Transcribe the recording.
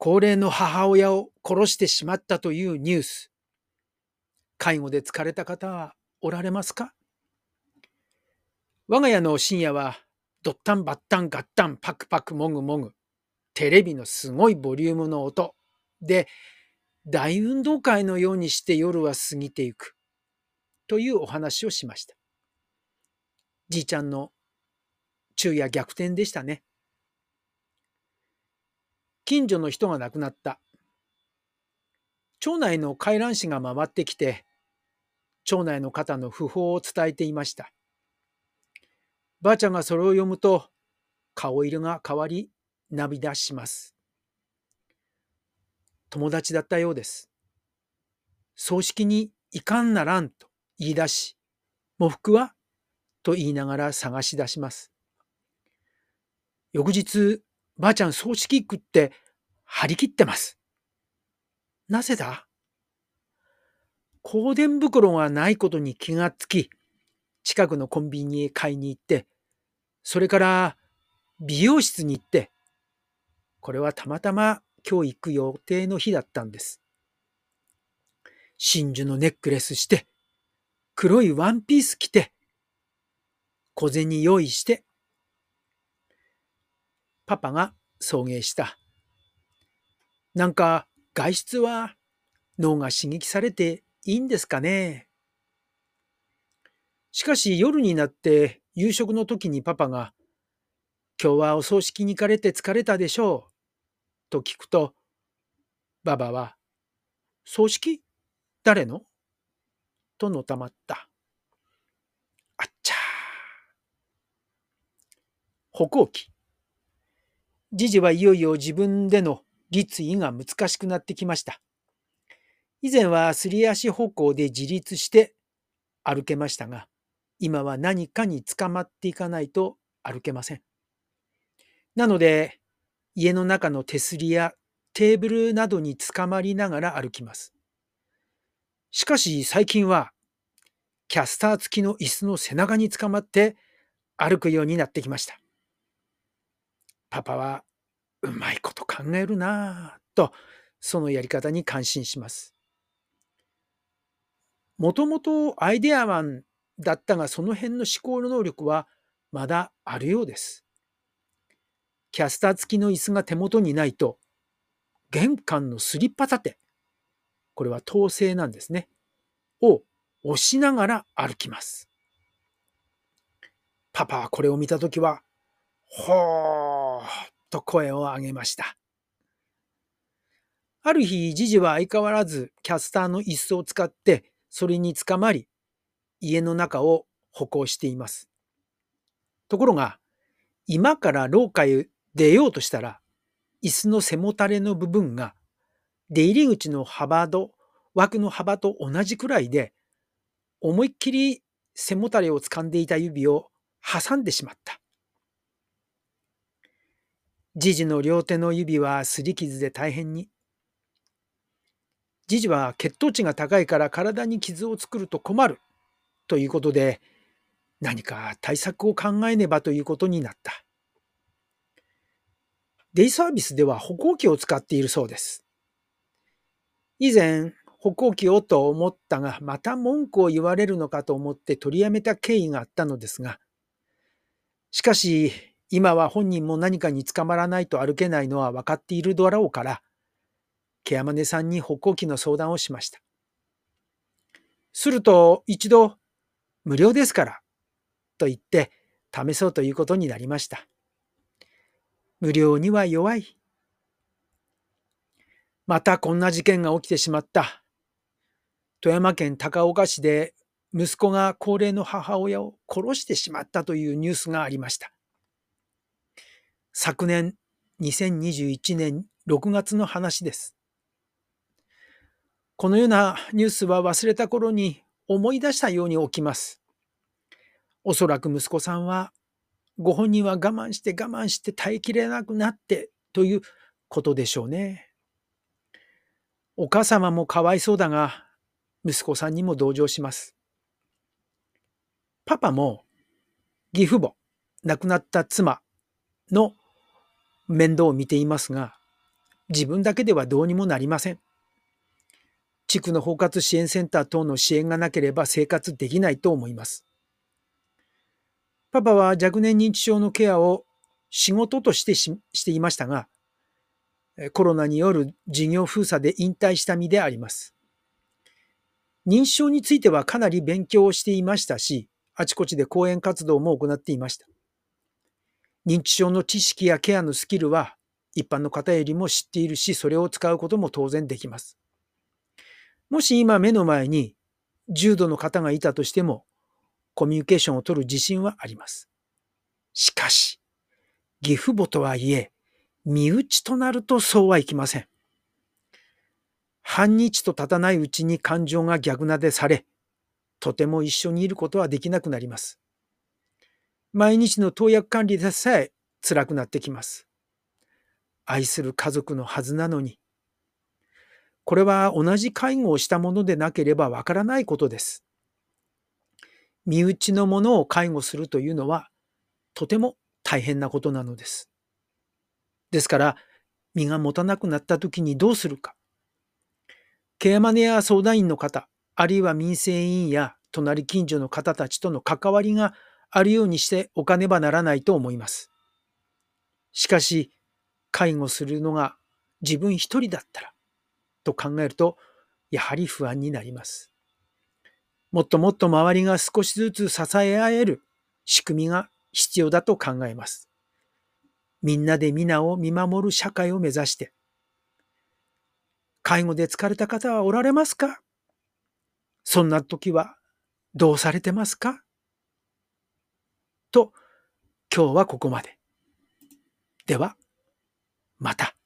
高齢の母親を殺してしまったというニュース。介護で疲れた方はおられますか？我が家の深夜は、ドッタンバッタンガッタンパクパクもぐもぐ、テレビのすごいボリュームの音で、大運動会のようにして夜は過ぎていく、というお話をしました。じいちゃんの昼夜逆転でしたね。近所の人が亡くなった。町内の回覧士が回ってきて、町内の方の訃報を伝えていました。ばあちゃんがそれを読むと、顔色が変わり、涙します。友達だったようです。葬式に行かんならんと言い出し、喪服は？と言いながら探し出します。翌日、ばあちゃん葬式行くって張り切ってます。なぜだ？香典袋がないことに気がつき、近くのコンビニへ買いに行って、それから美容室に行って、これはたまたま今日行く予定の日だったんです。真珠のネックレスして、黒いワンピース着て、小銭用意して、パパが送迎した。なんか外出は脳が刺激されていいんですかね。しかし夜になって夕食の時にパパが、今日はお葬式に行かれて疲れたでしょう。と聞くと、ババは、葬式？誰の？とのたまった。あっちゃー。歩行器。じじはいよいよ自分での立位が難しくなってきました。以前はすり足歩行で自立して歩けましたが、今は何かに捕まっていかないと歩けません。なので、家の中の手すりやテーブルなどにつかまりながら歩きます。しかし最近は、キャスター付きの椅子の背中につかまって歩くようになってきました。パパはうまいこと考えるなぁと、そのやり方に感心します。もともとアイデアマンだったが、その辺の思考の能力はまだあるようです。キャスター付きの椅子が手元にないと、玄関のスリッパ立て、これは統制なんですね、を押しながら歩きます。パパはこれを見たときは、ほーと声を上げました。ある日、ジジは相変わらずキャスターの椅子を使ってそれにつかまり、家の中を歩行しています。ところが、今から廊下へ出ようとしたら、椅子の背もたれの部分が出入り口の幅と枠の幅と同じくらいで、思いっきり背もたれを掴んでいた指を挟んでしまった。ジジの両手の指は擦り傷で大変に。ジジは血糖値が高いから体に傷を作ると困るということで何か対策を考えねばということになった。デイサービスでは歩行器を使っているそうです。以前、歩行器をと思ったが、また文句を言われるのかと思って取りやめた経緯があったのですが、しかし、今は本人も何かに捕まらないと歩けないのは分かっているだろうから、ケアマネさんに歩行器の相談をしました。すると、一度、無料ですから、と言って試そうということになりました。無料には弱い。またこんな事件が起きてしまった。富山県高岡市で息子が高齢の母親を殺してしまったというニュースがありました。昨年2021年6月の話です。このようなニュースは忘れた頃に思い出したように起きます。おそらく息子さんはご本人は我慢して我慢して耐えきれなくなってということでしょうね。お母様もかわいそうだが、息子さんにも同情します。パパも義父母、亡くなった妻の面倒を見ていますが、自分だけではどうにもなりません。地区の包括支援センター等の支援がなければ生活できないと思います。パパは若年認知症のケアを仕事としてしていましたが、コロナによる事業封鎖で引退した身であります。認知症についてはかなり勉強をしていましたし、あちこちで講演活動も行っていました。認知症の知識やケアのスキルは一般の方よりも知っているし、それを使うことも当然できます。もし今目の前に重度の方がいたとしても、コミュニケーションを取る自信はあります。しかし、義父母とはいえ、身内となるとそうはいきません。半日と経たないうちに感情が逆なでされ、とても一緒にいることはできなくなります。毎日の投薬管理でさえ辛くなってきます。愛する家族のはずなのに、これは同じ介護をしたものでなければわからないことです。身内のものを介護するというのはとても大変なことなのです。ですから、身が持たなくなった時にどうするか。ケアマネや相談員の方、あるいは民生委員や隣近所の方たちとの関わりがあるようにしておかねばならないと思います。しかし、介護するのが自分一人だったら、と考えると、やはり不安になります。もっともっと周りが少しずつ支え合える仕組みが必要だと考えます。みんなで皆を見守る社会を目指して、介護で疲れた方はおられますか？そんな時はどうされてますか？と、今日はここまで。では、また。